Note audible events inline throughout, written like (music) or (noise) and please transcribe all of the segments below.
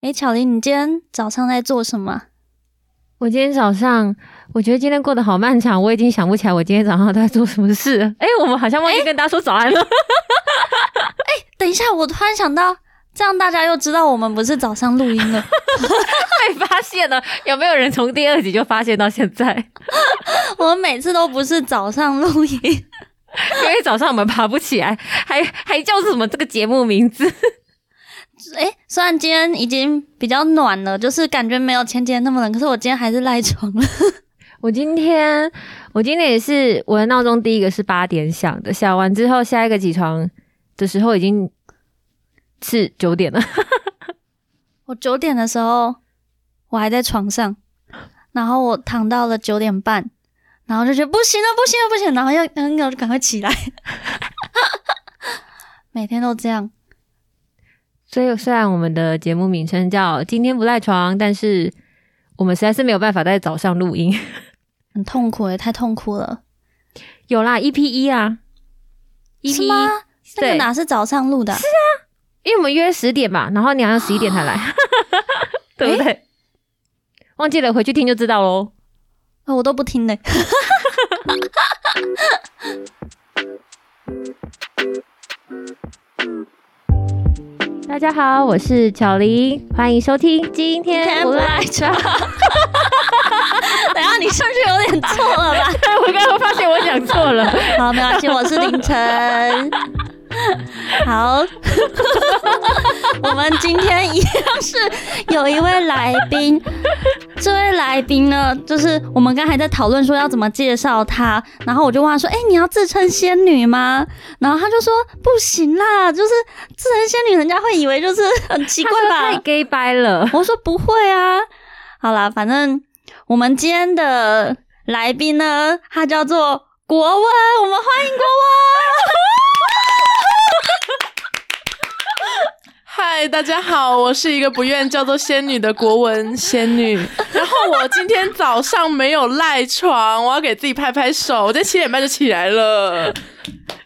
哎，巧玲，你今天早上在做什么？我今天早上，我觉得今天过得好漫长，我已经想不起来我今天早上在做什么事。哎，我们好像忘记跟大家说早安了。哎，等一下，我突然想到，这样大家又知道我们不是早上录音了。(laughs) 被发现了，有没有人从第二集就发现到现在？(laughs) 我们每次都不是早上录音，(laughs) 因为早上我们爬不起来，还还叫什么这个节目名字？哎，虽然今天已经比较暖了，就是感觉没有前几天那么冷，可是我今天还是赖床了。(laughs) 我今天，我今天也是，我的闹钟第一个是八点响的，响完之后，下一个起床的时候已经是九点了。我九点的时候，我还在床上，然后我躺到了九点半，然后就觉得不行了，不行了，不行，然后要要赶快起来。(laughs) 每天都这样。所以，虽然我们的节目名称叫“今天不赖床”，但是我们实在是没有办法在早上录音，(laughs) 很痛苦诶，太痛苦了。有啦，EP 一啊，EP 吗？那个哪是早上录的？是啊，因为我们约十点吧，然后你好像十一点才来，(laughs) 对不对？忘记了，回去听就知道喽。我都不听嘞。(laughs) 大家好，我是巧玲，欢迎收听今天不赖床。(laughs) 等下你是不是有点错了吧？(laughs) 我刚刚发现我讲错了。好，没关系，我是凌晨。好，(laughs) 我们今天一样是有一位来宾。(laughs) 这位来宾呢，就是我们刚才在讨论说要怎么介绍他，然后我就问他说：“哎，你要自称仙女吗？”然后他就说：“不行啦，就是自称仙女，人家会以为就是很奇怪吧？太 gay 掰了。”我说：“不会啊，好啦，反正我们今天的来宾呢，他叫做国文，我们欢迎国文。”嗨，大家好，我是一个不愿叫做仙女的国文 (laughs) 仙女。然后我今天早上没有赖床，我要给自己拍拍手。我在七点半就起来了。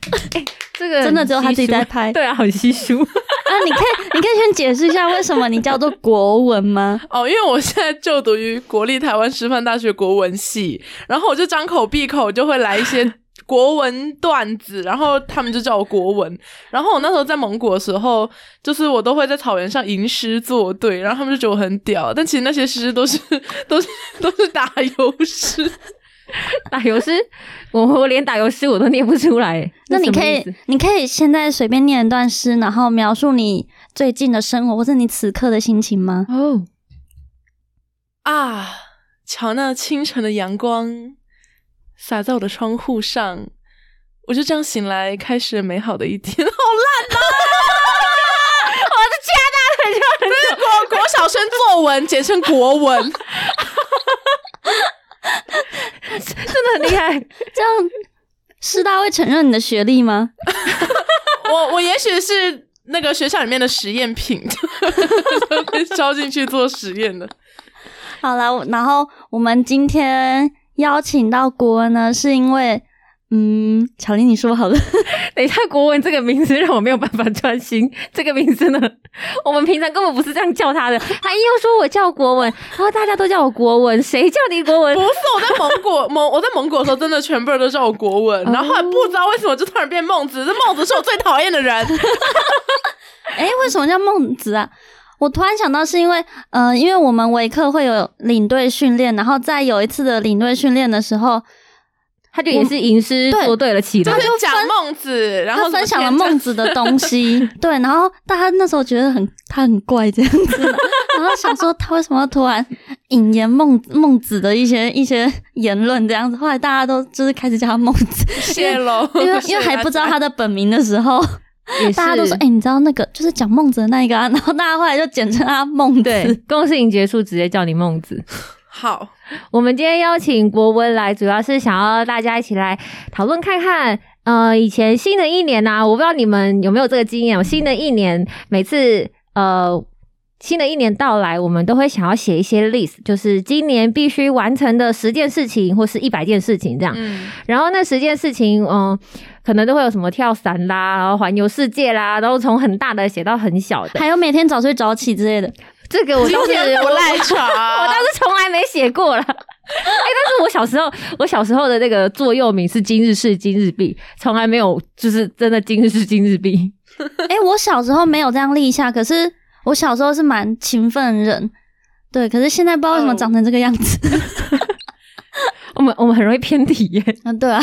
(laughs) 这个真的只有他自己在拍，对啊，很稀疏 (laughs) 啊。你可以，你可以先解释一下为什么你叫做国文吗？哦，因为我现在就读于国立台湾师范大学国文系，然后我就张口闭口就会来一些。国文段子，然后他们就叫我国文。然后我那时候在蒙古的时候，就是我都会在草原上吟诗作对，然后他们就觉得我很屌。但其实那些诗都是 (laughs) 都是都是打油诗，打油诗，我我连打油诗我都念不出来。(laughs) 那你可以你可以现在随便念一段诗，然后描述你最近的生活或者你此刻的心情吗？哦啊，瞧那清晨的阳光。洒在我的窗户上，我就这样醒来，开始美好的一天。(laughs) 好烂啊！(laughs) 我的天呐，这是 (laughs) 国国小生作文，简称国文，真的很厉害。这样师大会承认你的学历吗？我我也许是那个学校里面的实验品，被招进去做实验的。好了，然后我们今天。邀请到国文呢，是因为，嗯，巧玲，你说好了。(laughs) 等一下，国文这个名字让我没有办法专心。(laughs) 这个名字呢，(laughs) 我们平常根本不是这样叫他的。他又说我叫国文，然后大家都叫我国文，谁叫你国文？不是我在蒙古蒙我在蒙古的时候，真的全部人都叫我国文。然后后来不知道为什么就突然变孟子，这孟子是我最讨厌的人。哎，为什么叫孟子啊？我突然想到，是因为，呃，因为我们维克会有领队训练，然后在有一次的领队训练的时候，他就也是吟诗作对了起来，就讲孟子，然后分享了孟子的 (laughs) 东西，对，然后大家那时候觉得很他很怪这样子，(laughs) 然后想说他为什么突然引言孟孟子的一些一些言论这样子，后来大家都就是开始叫他孟子，谢喽，因为因为还不知道他的本名的时候。大家都说，哎，你知道那个就是讲孟子的那一个啊？(laughs) 然后大家后来就简称他孟子。公事营结束，直接叫你孟子。(laughs) 好，我们今天邀请国文来，主要是想要大家一起来讨论看看。呃，以前新的一年呢，我不知道你们有没有这个经验。新的一年，每次呃。新的一年到来，我们都会想要写一些 list，就是今年必须完成的十件事情，或是一百件事情这样。然后那十件事情，嗯，可能都会有什么跳伞啦，然后环游世界啦，然后从很大的写到很小的，还有每天早睡早起之类的。这个我倒是不赖床，我倒是从来没写过了。哎、但是我小时候，我小时候的那个座右铭是“今日事今日毕”，从来没有就是真的“今日事今日毕 (laughs) 哎、我小时候没有这样立下，可是我小时候是蛮勤奋的人，对，可是现在不知道为什么哦长成这个样子。(laughs) (laughs) ”。我们我们很容易偏题耶。嗯，对啊，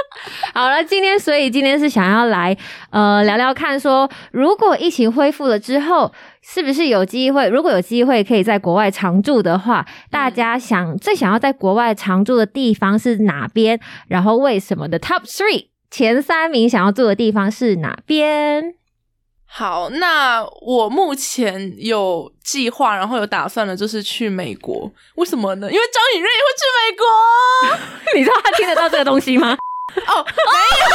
(laughs) 好了，今天所以今天是想要来呃聊聊看说，如果疫情恢复了之后，是不是有机会？如果有机会可以在国外常住的话，大家想、最想要在国外常住的地方是哪边？然后为什么的 Top Three 前三名想要住的地方是哪边？好，那我目前有计划，然后有打算的，就是去美国。为什么呢？因为张雨瑞也会去美国。(laughs) 你知道他听得到这个东西吗？(laughs) 哦，没有。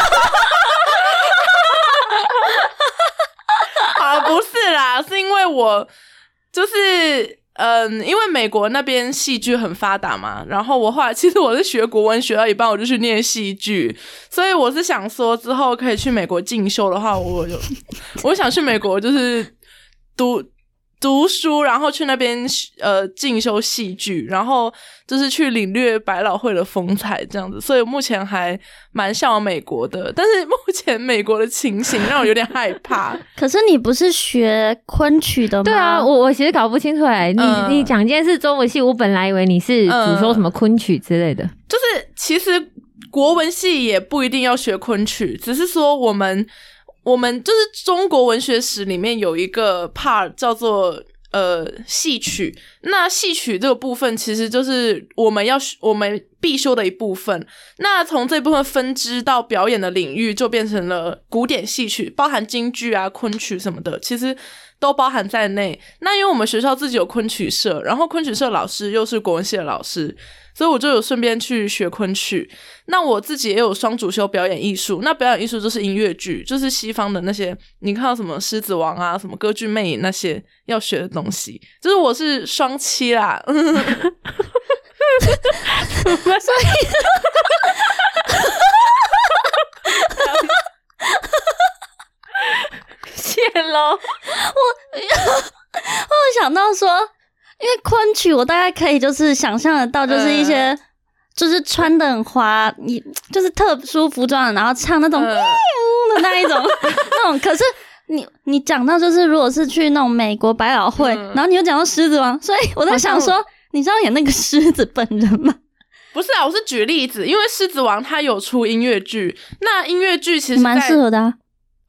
好，(laughs) 不是啦，是因为我就是嗯，因为美国那边戏剧很发达嘛，然后我后来其实我是学国文学到一半，我就去念戏剧，所以我是想说之后可以去美国进修的话，我就我想去美国就是读。读书，然后去那边呃进修戏剧，然后就是去领略百老汇的风采这样子，所以目前还蛮向往美国的。但是目前美国的情形让我有点害怕。(laughs) 可是你不是学昆曲的吗？对啊，我我其实搞不清楚哎、你、嗯你讲今天是中文系，我本来以为你是主修什么昆曲之类的。就是其实国文系也不一定要学昆曲，只是说我们我们就是中国文学史里面有一个 part 叫做呃戏曲。那戏曲这个部分其实就是我们要我们必修的一部分。那从这部分分支到表演的领域，就变成了古典戏曲，包含京剧啊、昆曲什么的，其实。都包含在内。那因为我们学校自己有昆曲社，然后昆曲社老师又是国文系的老师，所以我就有顺便去学昆曲。那我自己也有双主修表演艺术，那表演艺术就是音乐剧，就是西方的那些，你看到什么《狮子王》啊、什么《歌剧魅影》那些要学的东西，就是我是双栖啦。(laughs) (laughs) (laughs) 谢喽，我想到说，因为昆曲，我大概可以就是想象得到，就是一些、嗯。就是穿的很华，你就是特殊服装的，然后唱那种嗯。的那一种 (laughs) 那种。可是你你讲到就是，如果是去那种美国百老汇，嗯。然后你又讲到狮子王，所以我在想好说，你知道演那个狮子本人吗？(laughs) 不是啊，我是举例子，因为《狮子王》它有出音乐剧，那音乐剧其实蛮适合的、啊。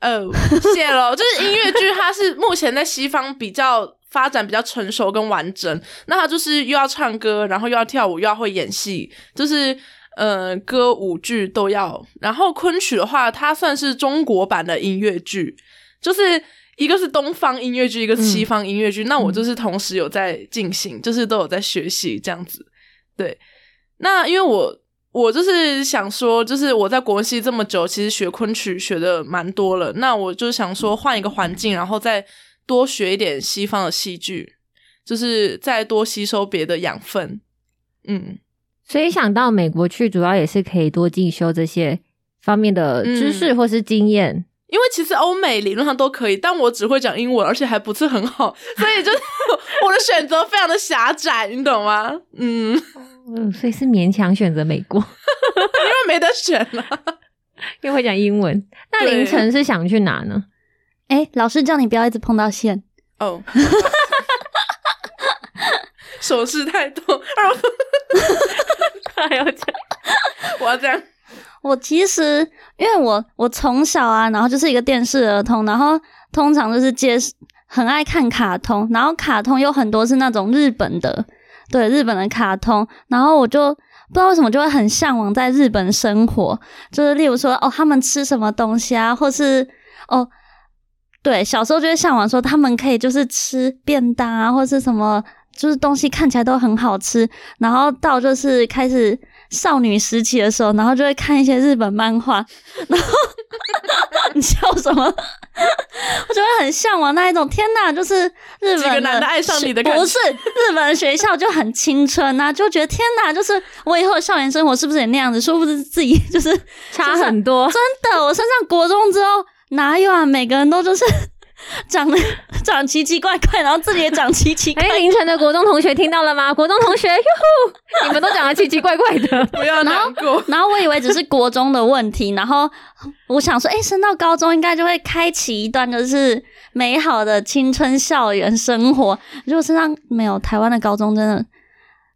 哦，谢喽。(laughs) 就是音乐剧，它是目前在西方比较发展比较成熟跟完整。那它就是又要唱歌，然后又要跳舞，又要会演戏，就是呃歌舞剧都要。然后昆曲的话，它算是中国版的音乐剧，就是一个是东方音乐剧，一个是西方音乐剧。那我就是同时有在进行，就是都有在学习这样子。对，那因为我。我就是想说，就是我在国文系这么久，其实学昆曲学的蛮多了。那我就想说，换一个环境，然后再多学一点西方的戏剧，就是再多吸收别的养分。嗯，所以想到美国去，主要也是可以多进修这些方面的知识或是经验。因为其实欧美理论上都可以，但我只会讲英文，而且还不是很好，所以就是我的选择非常的狭窄，你懂吗？嗯，嗯，所以是勉强选择美国，(laughs) 因为没得选了。因为会讲英文。那凌晨是想去哪呢？哎、老师叫你不要一直碰到线。哦，(laughs) 手势太多，还 (laughs) 要讲我要这样。我其实因为我我从小啊，然后就是一个电视儿童，然后通常就是接很爱看卡通，然后卡通有很多是那种日本的，对日本的卡通，然后我就不知道为什么就会很向往在日本生活，就是例如说哦他们吃什么东西啊，或是哦。对，小时候就会向往说他们可以就是吃便当啊，或是什么，就是东西看起来都很好吃。然后到就是开始少女时期的时候，然后就会看一些日本漫画，(laughs) 然后你笑什么？(laughs) 我就会很向往那一种，天哪，就是日本男的爱上你的感觉不是日本的学校就很青春啊，就觉得天哪，就是我以后的校园生活是不是也那样子？说不定自己就是差很多。真的，我升上国中之后哪有啊？每个人都就是 (laughs) 长得长奇奇怪怪，然后自己也长奇奇怪哎，怪。凌晨的国中同学听到了吗？国中同学，哟呼，你们都长得奇奇怪怪的。不要难过。然后我以为只是国中的问题，然后我想说，哎、升到高中应该就会开启一段就是美好的青春校园生活。如果身上没有，台湾的高中真的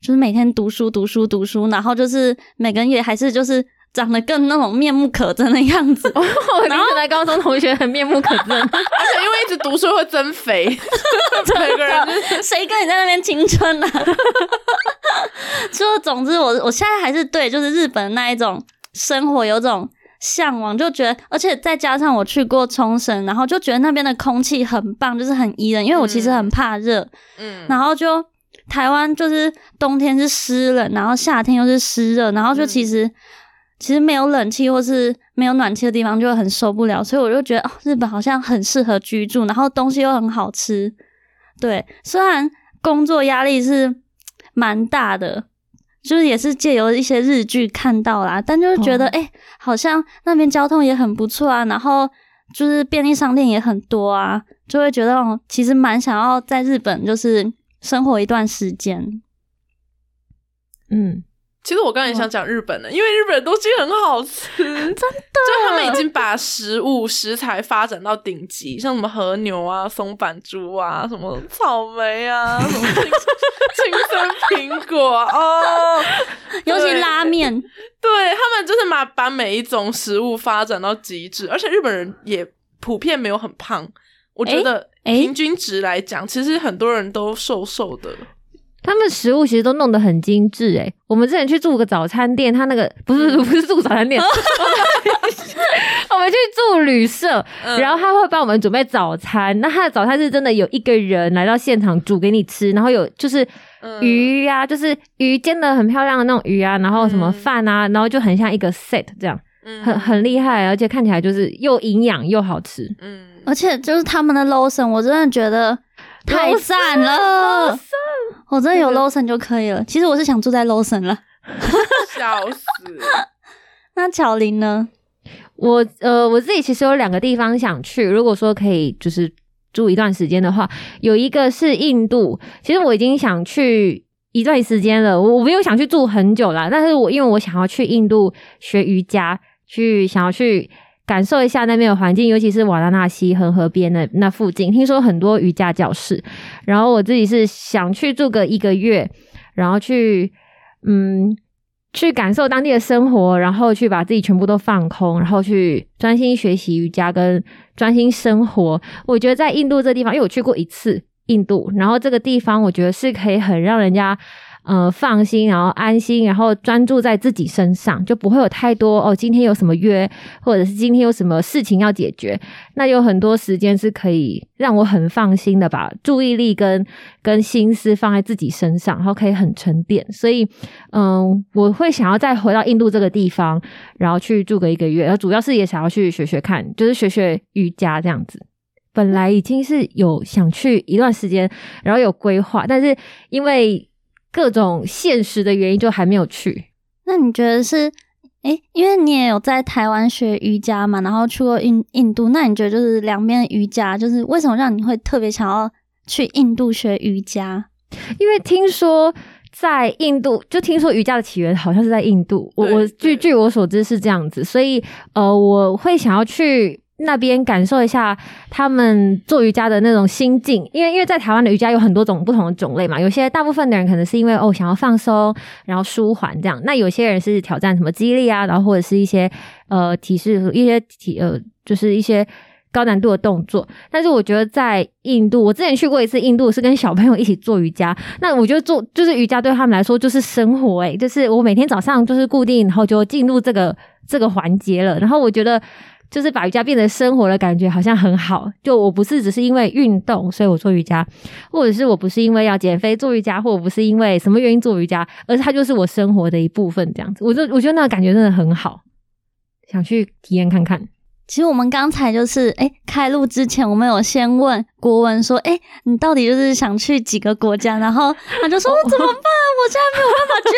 就是每天读书读书读书，然后就是每个月还是就是长得更那种面目可憎的样子。我凌晨的高中同学很面目可憎。(laughs) 而且因为一直读书会增肥，(laughs) 每个人谁跟你在那边青春啊？(laughs) 就总之我，我现在还是对就是日本那一种生活有种向往，就觉得，而且再加上我去过冲绳，然后就觉得那边的空气很棒，就是很宜人。因为我其实很怕热，嗯，然后就台湾就是冬天是湿冷，然后夏天又是湿热，然后就其实、其实没有冷气或是没有暖气的地方就很受不了，所以我就觉得哦，日本好像很适合居住，然后东西又很好吃。对，虽然工作压力是蛮大的，就是也是借由一些日剧看到啦，但就是觉得哦哎、好像那边交通也很不错啊，然后就是便利商店也很多啊，就会觉得哦，其实蛮想要在日本就是生活一段时间。嗯，其实我刚才也想讲日本的，因为日本的东西很好吃，(laughs) 真的，就他们已经把食物食材发展到顶级，像什么和牛啊、松板猪啊、什么草莓啊、(laughs) 什么青青森苹果哦，(laughs) 尤其拉面，对他们就是把把每一种食物发展到极致，而且日本人也普遍没有很胖，我觉得平均值来讲，其实很多人都瘦瘦的。他们食物其实都弄得很精致诶、我们之前去住个早餐店，他那个不是不是住早餐店，(laughs) 我们去住旅社，嗯。然后他会帮我们准备早餐。那他的早餐是真的有一个人来到现场煮给你吃，然后有就是嗯。鱼呀、就是鱼煎的很漂亮的那种鱼啊，然后什么嗯。饭啊，然后就很像一个 set 这样，嗯。很很厉害，而且看起来就是又营养又好吃。嗯，而且就是他们的 Lawson，我真的觉得太赞了。我真的有 Lawson 就可以了。其实我是想住在 Lawson 了。(laughs) 笑死。(laughs) 那巧玲呢？我呃我自己其实有两个地方想去，如果说可以就是住一段时间的话，有一个是印度，其实我已经想去一段时间了，我我没有想去住很久啦，但是我因为我想要去印度学瑜伽，去想要去。感受一下那边的环境，尤其是瓦拉纳西恒河边的那附近，听说很多瑜伽教室。然后我自己是想去住个一个月，然后去嗯去感受当地的生活，然后去把自己全部都放空，然后去专心学习瑜伽跟专心生活。我觉得在印度这地方，因为我去过一次印度，然后这个地方我觉得是可以很让人家。呃，放心，然后安心，然后专注在自己身上，就不会有太多哦。今天有什么约，或者是今天有什么事情要解决，那有很多时间是可以让我很放心的把注意力跟跟心思放在自己身上，然后可以很沉淀。所以，嗯，我会想要再回到印度这个地方，然后去住个一个月，然后主要是也想要去学学看，就是学学瑜伽这样子。本来已经是有想去一段时间，然后有规划，但是因为各种现实的原因，就还没有去。那你觉得是？诶，因为你也有在台湾学瑜伽嘛，然后去过印印度，那你觉得就是两边瑜伽，就是为什么让你会特别想要去印度学瑜伽？因为听说在印度，就听说瑜伽的起源好像是在印度。我我据对据我所知是这样子，所以呃，我会想要去。那边感受一下他们做瑜伽的那种心境，因为因为在台湾的瑜伽有很多种不同的种类嘛，有些大部分的人可能是因为哦想要放松，然后舒缓这样，那有些人是挑战什么肌力啊，然后或者是一些呃提示一些体呃就是一些高难度的动作。但是我觉得在印度，我之前去过一次印度，是跟小朋友一起做瑜伽。那我觉得做就是瑜伽对他们来说就是生活、欸，就是我每天早上就是固定，然后就进入这个这个环节了。然后我觉得就是把瑜伽变成生活的感觉，好像很好。就我不是只是因为运动所以我做瑜伽，或者是我不是因为要减肥做瑜伽，或我不是因为什么原因做瑜伽，而是它就是我生活的一部分这样子。我就我觉得那个感觉真的很好，想去体验看看。其实我们刚才就是，哎、开录之前，我们有先问国文说，哎、你到底就是想去几个国家？然后他就说，我 (laughs) 怎么办？我现在没有办法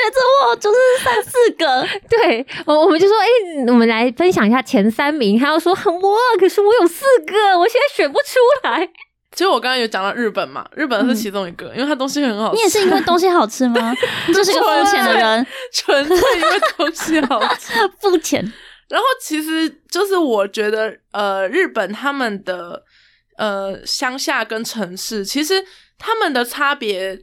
就是三四个。(laughs) 对，我我们就说，哎、我们来分享一下前三名。他又说，我可是我有四个，我现在选不出来。其实我刚刚有讲到日本嘛，日本是其中一个，因为它东西很好吃。你也是因为东西好吃吗？(laughs) 你就是个肤浅的人，纯粹因为东西好吃。(laughs) 肤浅。然后其实就是我觉得，呃，日本他们的呃乡下跟城市，其实他们的差别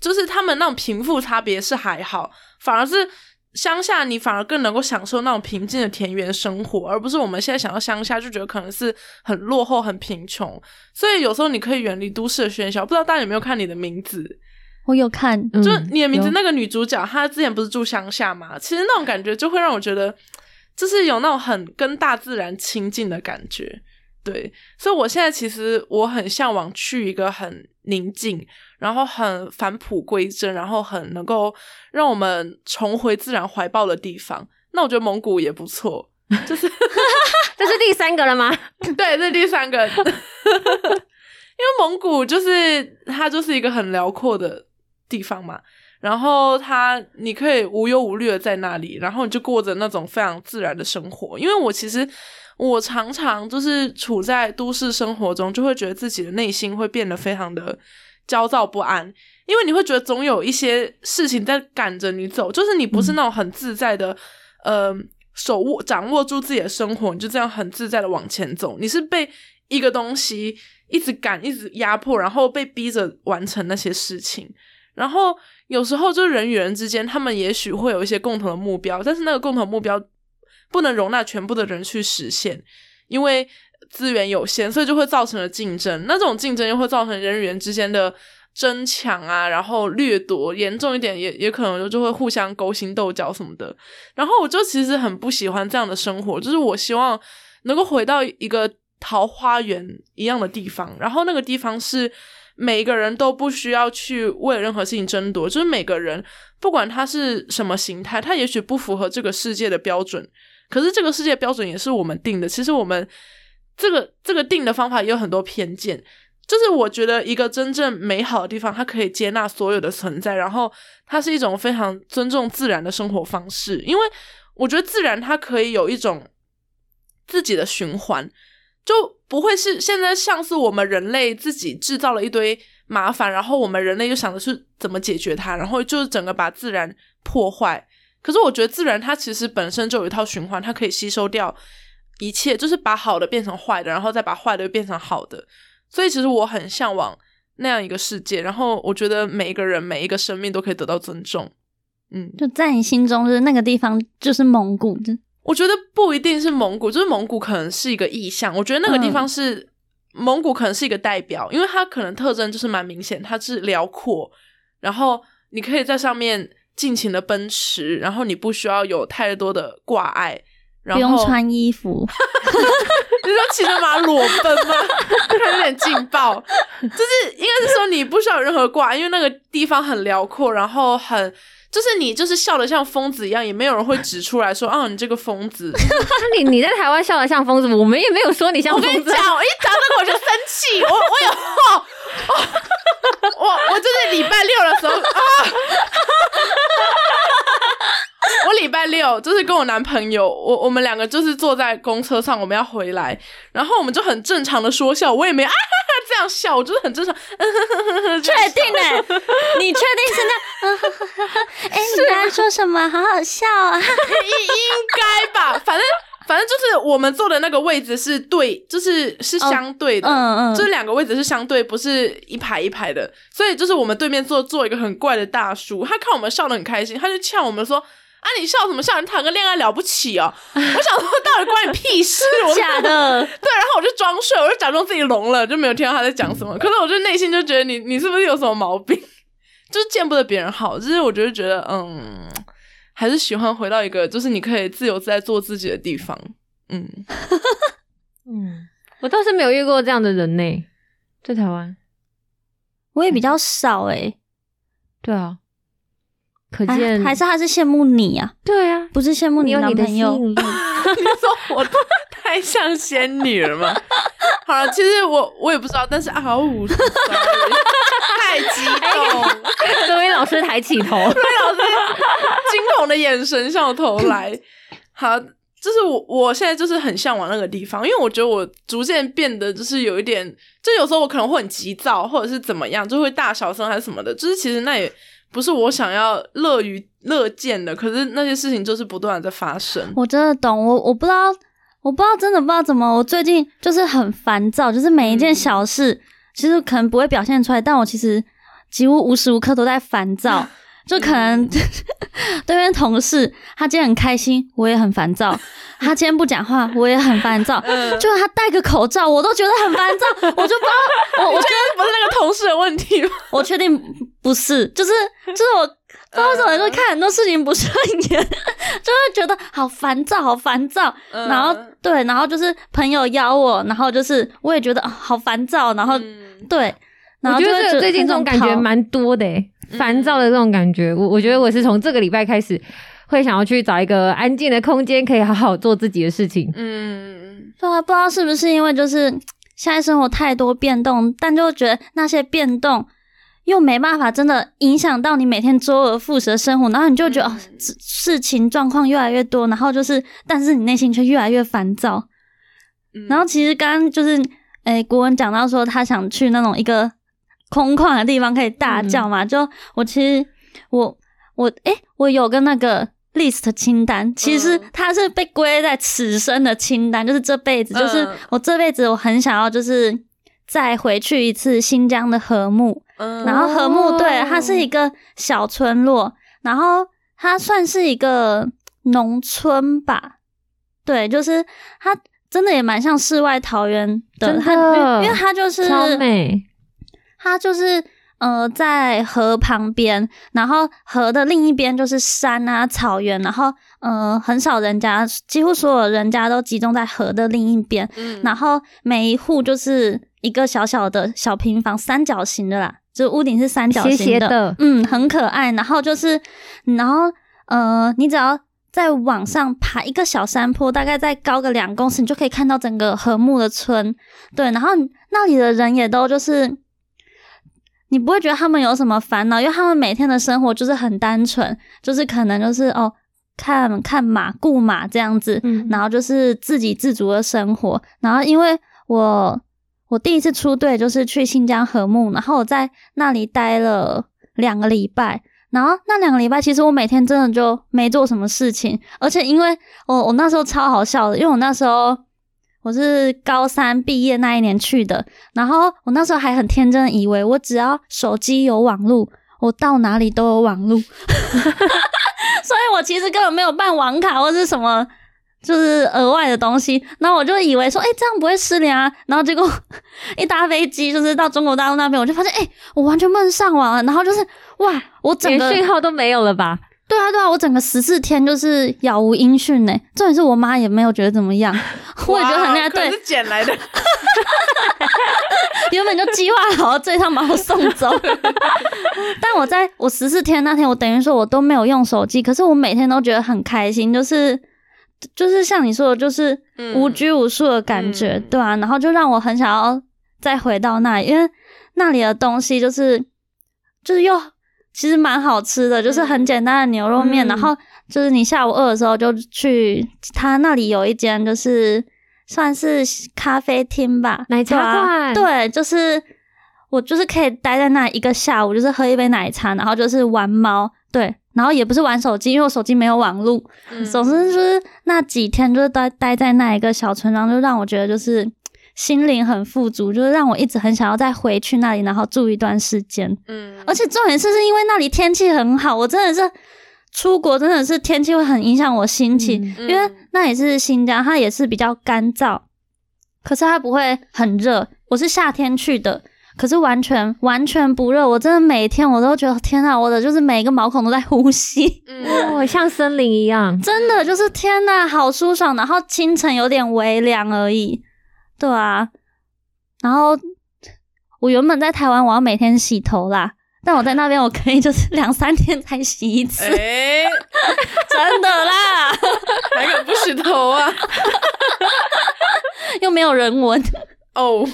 就是他们那种贫富差别是还好，反而是乡下你反而更能够享受那种平静的田园生活，而不是我们现在想到乡下就觉得可能是很落后、很贫穷。所以有时候你可以远离都市的喧嚣。不知道大家有没有看你的名字？我有看，嗯就你的名字那个女主角，她之前不是住乡下嘛？其实那种感觉就会让我觉得，就是有那种很跟大自然亲近的感觉。对，所以我现在其实我很向往去一个很宁静，然后很返璞归真，然后很能够让我们重回自然怀抱的地方。那我觉得蒙古也不错，就是 (laughs) 这是第三个了吗？(laughs) 对，这是第三个，(laughs) 因为蒙古就是它就是一个很辽阔的地方嘛，然后它你可以无忧无虑的在那里，然后你就过着那种非常自然的生活。因为我其实我常常就是处在都市生活中，就会觉得自己的内心会变得非常的焦躁不安，因为你会觉得总有一些事情在赶着你走，就是你不是那种很自在的，呃。手握掌握住自己的生活，你就这样很自在的往前走。你是被一个东西一直赶、一直压迫，然后被逼着完成那些事情。然后有时候就人与人之间，他们也许会有一些共同的目标，但是那个共同目标不能容纳全部的人去实现，因为资源有限，所以就会造成了竞争。那这种竞争又会造成人与人之间的争抢啊，然后掠夺，严重一点也也可能就会互相勾心斗角什么的。然后我就其实很不喜欢这样的生活，就是我希望能够回到一个桃花源一样的地方，然后那个地方是每一个人都不需要去为任何事情争夺，就是每个人不管他是什么形态，他也许不符合这个世界的标准，可是这个世界标准也是我们定的。其实我们这个这个定的方法也有很多偏见。就是我觉得一个真正美好的地方，它可以接纳所有的存在，然后它是一种非常尊重自然的生活方式。因为我觉得自然它可以有一种自己的循环，就不会是现在像是我们人类自己制造了一堆麻烦，然后我们人类就想的是怎么解决它，然后就是整个把自然破坏。可是我觉得自然它其实本身就有一套循环，它可以吸收掉一切，就是把好的变成坏的，然后再把坏的变成好的。所以其实我很向往那样一个世界，然后我觉得每一个人每一个生命都可以得到尊重。嗯，就在你心中，就是那个地方就是蒙古，就我觉得不一定是蒙古，就是蒙古可能是一个意象。我觉得那个地方是、蒙古，可能是一个代表，因为它可能特征就是蛮明显，它是辽阔，然后你可以在上面尽情的奔驰，然后你不需要有太多的挂碍，然后不用穿衣服。(laughs) 你说骑着马裸奔吗？(laughs) 看有点劲爆，就是应该是说你不需要有任何挂，因为那个地方很辽阔，然后很就是你就是笑得像疯子一样，也没有人会指出来说啊你这个疯子。那你你在台湾笑得像疯子，我们也没有说你像我疯子啊。跟你讲，我一讲这个我就生气，我我有哦哦我我就是礼拜六的时候啊，我礼拜六就是跟我男朋友，我我们两个就是坐在公车上，我们要回来，然后我们就很正常的说笑，我也没啊哈哈这样笑，我就是很正常，确定哎、(laughs) 你确定是那？(laughs) 哎、你刚才说什么？好好笑啊！(laughs) 应应该吧，反正反正就是我们坐的那个位置是对，就是是相对的，嗯嗯就是两个位置是相对，不是一排一排的，所以就是我们对面坐坐一个很怪的大叔，他看我们笑得很开心，他就呛我们说。啊！你笑什么笑？你谈个恋爱了不起哦！我想说，到底关你屁事？(laughs) 假的，(laughs) 对，然后我就装睡，我就假装自己聋了，就没有听到他在讲什么。(laughs) 可是我就内心就觉得你你是不是有什么毛病？就是见不得别人好，就是我就觉得嗯，还是喜欢回到一个就是你可以自由自在做自己的地方。嗯，嗯，我倒是没有遇过这样的人呢，在台湾。我也比较少哎、对啊，还可见还是他是羡慕你啊，对啊，不是羡慕你有你的男朋友。吸引力。(laughs) 你说我太像仙女了吗？(laughs) 好了，其实我我也不知道，但是啊，五十太激动，(laughs) 各位老师抬起头，被老师惊恐的眼神向我投来。好，就是我我现在就是很向往那个地方，因为我觉得我逐渐变得就是有一点，就有时候我可能会很急躁，或者是怎么样，就会大小声还是什么的，就是其实那也不是我想要乐于乐见的，可是那些事情就是不断的在发生。我真的懂，我我不知道，我不知道，真的不知道怎么，我最近就是很烦躁，就是每一件小事，其实可能不会表现出来，但我其实几乎无时无刻都在烦躁。就可能 (laughs) 对面同事他今天很开心，我也很烦躁；(laughs) 他今天不讲话，我也很烦躁。嗯就他戴个口罩，我都觉得很烦躁，我就不知道，我我我觉得不是那个同事的问题吗？我确定不是，就是就是我不知道为什么就看很多事情不顺眼，(laughs) 就会觉得好烦躁，好烦躁。嗯然后对，然后就是朋友邀我，然后就是我也觉得、啊好烦躁，然后、嗯对，然我觉得后就是最近这种感觉蛮多的诶，烦躁的这种感觉。我我觉得我是从这个礼拜开始，会想要去找一个安静的空间，可以好好做自己的事情。嗯，对啊，不知道是不是因为就是现在生活太多变动，但就觉得那些变动又没办法真的影响到你每天周而复始的生活，然后你就觉得、嗯哦，事事情状况越来越多，然后就是，但是你内心却越来越烦躁。嗯然后其实刚刚就是，诶、国文讲到说他想去那种一个空旷的地方可以大叫嘛，就我其实我我诶、我有个那个 list 清单，其实嗯。它是被归在此生的清单，就是这辈子，就是嗯。我这辈子我很想要就是再回去一次新疆的和木，嗯。然后和木对，哦它是一个小村落，然后它算是一个农村吧，对，就是它真的也蛮像世外桃源的，因为它就是超美，它就是呃在河旁边，然后河的另一边就是山啊草原，然后呃很少人家，几乎所有人家都集中在河的另一边，嗯然后每一户就是一个小小的小平房，三角形的啦，就屋顶是三角形斜斜的嗯，很可爱。然后就是，然后呃，你只要再往上爬一个小山坡，大概再高个两公尺，你就可以看到整个和睦的村。对，然后那里的人也都就是。你不会觉得他们有什么烦恼，因为他们每天的生活就是很单纯，就是可能就是哦，看看马、顾马这样子，嗯然后就是自给自足的生活。然后因为我我第一次出队就是去新疆和木，然后我在那里待了两个礼拜。然后那两个礼拜，其实我每天真的就没做什么事情，而且因为我我那时候超好笑的，因为我那时候我是高三毕业那一年去的，然后我那时候还很天真以为我只要手机有网路，我到哪里都有网路，(laughs) 所以我其实根本没有办网卡或是什么。就是额外的东西，然后我就以为说，哎、这样不会失联啊。然后结果一搭飞机，就是到中国大陆那边，我就发现，哎、我完全不能上网了。然后就是，哇，我整个讯号都没有了吧？对啊，对啊，我整个十四天就是杳无音讯呢。重点是我妈也没有觉得怎么样，(laughs) 我也觉得很厉害。对捡来的，(laughs) 原本就计划好这一趟把我送走，但我在我十四天那天，我等于说我都没有用手机，可是我每天都觉得很开心，就是就是像你说的，就是嗯无拘无束的感觉，嗯对啊，然后就让我很想要再回到那里，因为那里的东西就是就是又其实蛮好吃的，就是很简单的牛肉面，嗯。然后就是你下午饿的时候就去他那里有一间就是算是咖啡厅吧，奶茶馆。对，就是我就是可以待在那一个下午，就是喝一杯奶茶，然后就是玩猫，对，然后也不是玩手机，因为我手机没有网路，嗯。总之就是那几天就是待待在那一个小村庄，就让我觉得就是心灵很富足，就是让我一直很想要再回去那里，然后住一段时间。嗯而且重点是是因为那里天气很好，我真的是出国真的是天气会很影响我心情，嗯因为那也是新疆，它也是比较干燥，可是它不会很热。我是夏天去的。可是完全完全不热，我真的每天我都觉得天呐，我的就是每一个毛孔都在呼吸。嗯哦，像森林一样。真的就是天呐，好舒爽。然后清晨有点微凉而已，对啊。然后我原本在台湾，我要每天洗头啦，但我在那边我可以就是两三天才洗一次，哎、真的啦，还敢不洗头啊？又没有人闻。哦，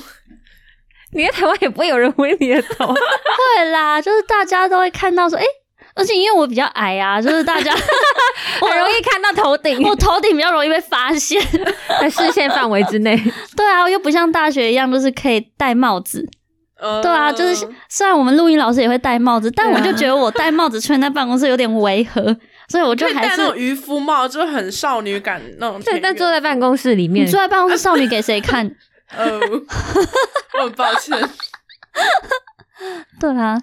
你在台湾也不会有人闻你的头，对啦，就是大家都会看到说，哎、而且因为我比较矮啊，(laughs) 就是大家很容易看到头顶，我头顶比较容易被发现。(laughs) 在视线范围之内。对啊，又不像大学一样，就是可以戴帽子。呃对啊，就是虽然我们录音老师也会戴帽子，但我就觉得我戴帽子出现在办公室有点违和，所以我就还是戴那种渔夫帽，就很少女感那种对，但坐在办公室里面你坐，在办公室少女给谁看？(laughs) 哦，我很抱歉。对啊，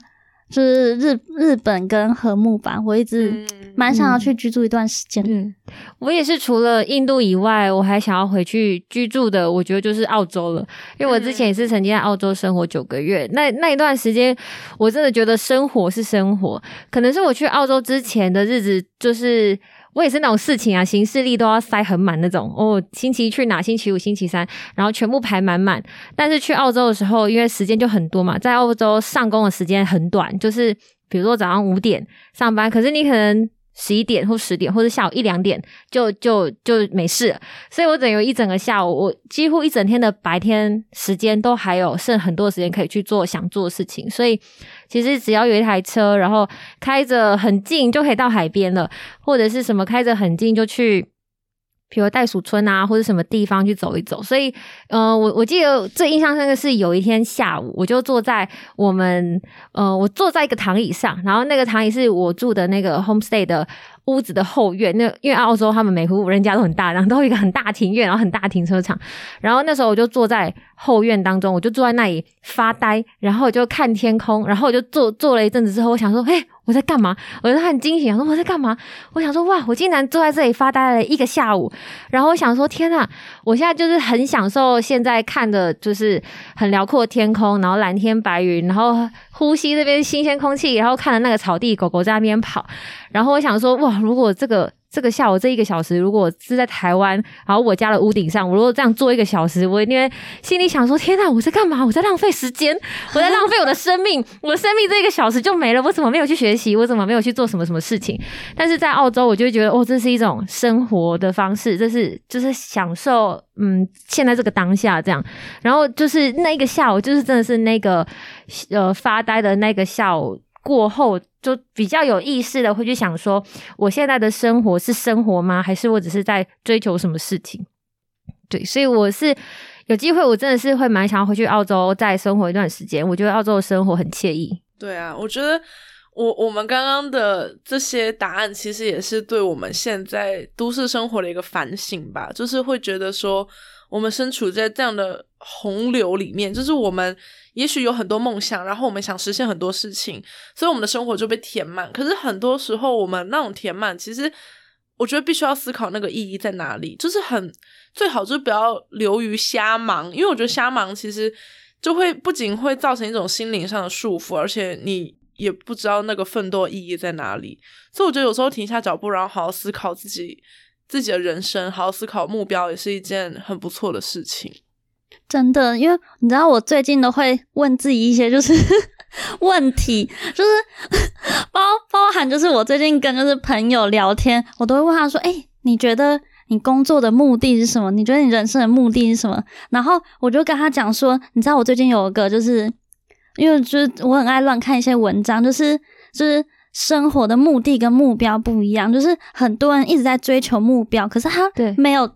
就是日日本跟和睦吧，我一直嗯蛮想要去居住一段时间。嗯，我也是除了印度以外，我还想要回去居住的，我觉得就是澳洲了。因为我之前也是曾经在澳洲生活九个月，那那一段时间，我真的觉得生活是生活。可能是我去澳洲之前的日子，就是我也是那种事情啊，行事历都要塞很满那种。哦，星期一去哪，星期五、星期三，然后全部排满满。但是去澳洲的时候，因为时间就很多嘛，在澳洲上工的时间很短，就是比如说早上五点上班，可是你可能十一点或十点或者下午一两点就就就没事，所以我整有一整个下午，我几乎一整天的白天时间都还有剩很多时间可以去做想做的事情，所以其实只要有一台车，然后开着很近就可以到海边了，或者是什么开着很近就去。比如袋鼠村啊，或者什么地方去走一走，所以，呃，我我记得最印象深刻是有一天下午，我就坐在我们，呃，我坐在一个躺椅上，然后那个躺椅是我住的那个 homestay 的屋子的后院。那因为澳洲他们每户人家都很大，然后都有一个很大庭院，然后很大停车场。然后那时候我就坐在后院当中，我就坐在那里发呆，然后我就看天空，然后我就坐坐了一阵子之后，我想说，嘿，我在干嘛？我就很惊喜，想说我在干嘛？我想说，哇，我竟然坐在这里发呆了一个下午。然后我想说，天呐，我现在就是很享受现在看的，就是很辽阔天空，然后蓝天白云，然后呼吸这边新鲜空气，然后看着那个草地，狗狗在那边跑。然后我想说，哇，如果这个这个下午这一个小时，如果是在台湾，然后我家的屋顶上，我如果这样坐一个小时，我一定心里想说，天呐，我在干嘛？我在浪费时间，我在浪费我的生命，我的生命这一个小时就没了，我怎么没有去学习？我怎么没有去做什么什么事情？但是在澳洲，我就会觉得，哦，这是一种生活的方式，这是就是享受，嗯，现在这个当下这样。然后就是那一个下午，就是真的是那个呃发呆的那个下午过后，就比较有意识的会去想说，我现在的生活是生活吗？还是我只是在追求什么事情？对，所以我是有机会，我真的是会蛮想要回去澳洲再生活一段时间。我觉得澳洲的生活很惬意。对啊，我觉得我我们刚刚的这些答案，其实也是对我们现在都市生活的一个反省吧。就是会觉得说，我们身处在这样的洪流里面，就是我们也许有很多梦想，然后我们想实现很多事情，所以我们的生活就被填满。可是很多时候，我们那种填满，其实我觉得必须要思考那个意义在哪里，就是很最好就不要流于瞎忙，因为我觉得瞎忙其实就会不仅会造成一种心灵上的束缚，而且你也不知道那个奋斗意义在哪里。所以我觉得有时候停下脚步，然后好好思考自己自己的人生，好好思考目标，也是一件很不错的事情。真的，因为你知道，我最近都会问自己一些 (laughs) 就是问题，就是 (laughs) 包包含就是我最近跟就是朋友聊天，我都会问他说：“哎、你觉得你工作的目的是什么？你觉得你人生的目的是什么？”然后我就跟他讲说：“你知道我最近有一个就是，因为就是我很爱乱看一些文章，就是就是。”生活的目的跟目标不一样，就是很多人一直在追求目标，可是他对没有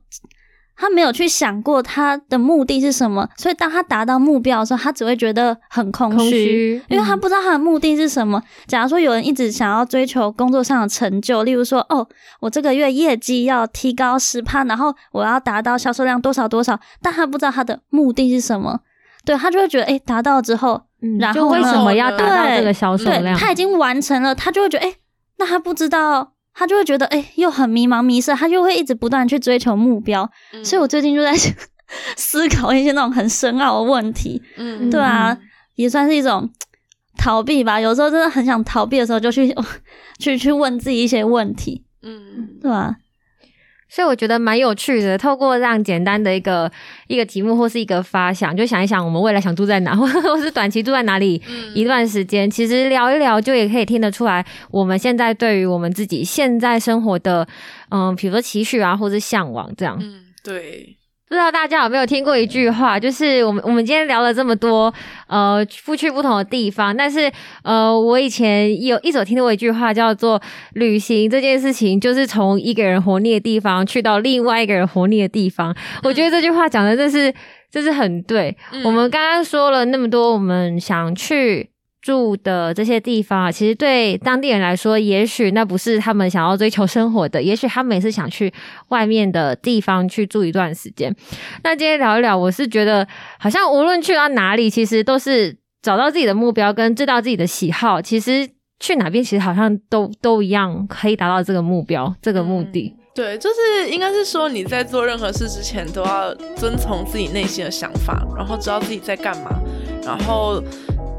他没有去想过他的目的是什么，所以当他达到目标的时候，他只会觉得很空虚，空因为他嗯不知道他的目的是什么。假如说有人一直想要追求工作上的成就，例如说，哦，我这个月业绩要提高十趴，然后我要达到销售量多少多少，但他不知道他的目的是什么，对他就会觉得，诶，达到之后，嗯然后为什么要达到这个销售对量？他已经完成了，他就会觉得，诶，那他不知道。他就会觉得，诶，又很迷茫迷失，他就会一直不断去追求目标，嗯。所以我最近就在 (laughs) 思考一些那种很深奥的问题，嗯。对啊，也算是一种逃避吧。有时候真的很想逃避的时候，就去 (laughs) 去去问自己一些问题，嗯。对吧、所以我觉得蛮有趣的。透过这样简单的一个一个题目或是一个发想，就想一想我们未来想住在哪，或 (laughs) 或是短期住在哪里一段时间，其实聊一聊就也可以听得出来，我们现在对于我们自己现在生活的，嗯，比如说期许啊，或是向往这样。嗯，对。不知道大家有没有听过一句话，就是我们我们今天聊了这么多，呃，不去不同的地方，但是呃，我以前有一首听过一句话，叫做旅行这件事情，就是从一个人活腻的地方去到另外一个人活腻的地方。我觉得这句话讲的真是，真是很对。我们刚刚说了那么多，我们想去。住的这些地方啊，其实对当地人来说，也许那不是他们想要追求生活的，也许他们也是想去外面的地方去住一段时间。那今天聊一聊，我是觉得好像无论去到哪里，其实都是找到自己的目标，跟知道自己的喜好，其实去哪边其实好像都都一样，可以达到这个目标、这个目的。对，就是应该是说你在做任何事之前，都要遵从自己内心的想法，然后知道自己在干嘛，然后。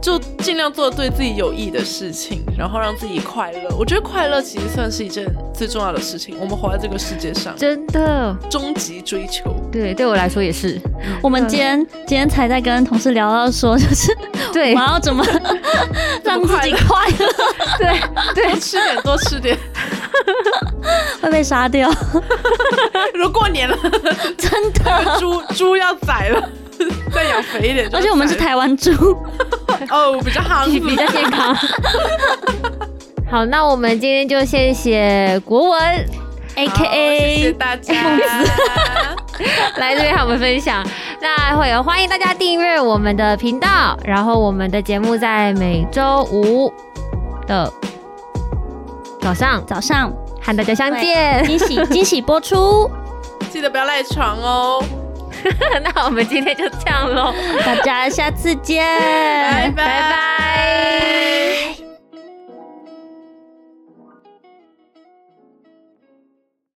就尽量做对自己有益的事情，然后让自己快乐。我觉得快乐其实算是一件最重要的事情。我们活在这个世界上，真的终极追求。对，对我来说也是。(laughs) 我们今天今天才在跟同事聊到说，就是对，我要怎么 (laughs) 让自己快乐？对对，多吃点，多吃点，(laughs) 会被杀掉。如果过年了，真的，猪猪要宰了。(laughs) 再养肥一点，而且我们是台湾猪。(laughs) 哦，比较好，比较健康。(laughs) 好，那我们今天就谢谢国文，A K A，谢谢大家。来这边和我们分享。那会有欢迎大家订阅我们的频道，然后我们的节目在每周五的早上。早上。和大家相见，惊喜惊喜播出，记得不要赖床哦。(laughs) 那我们今天就这样喽，大家下次见，拜拜。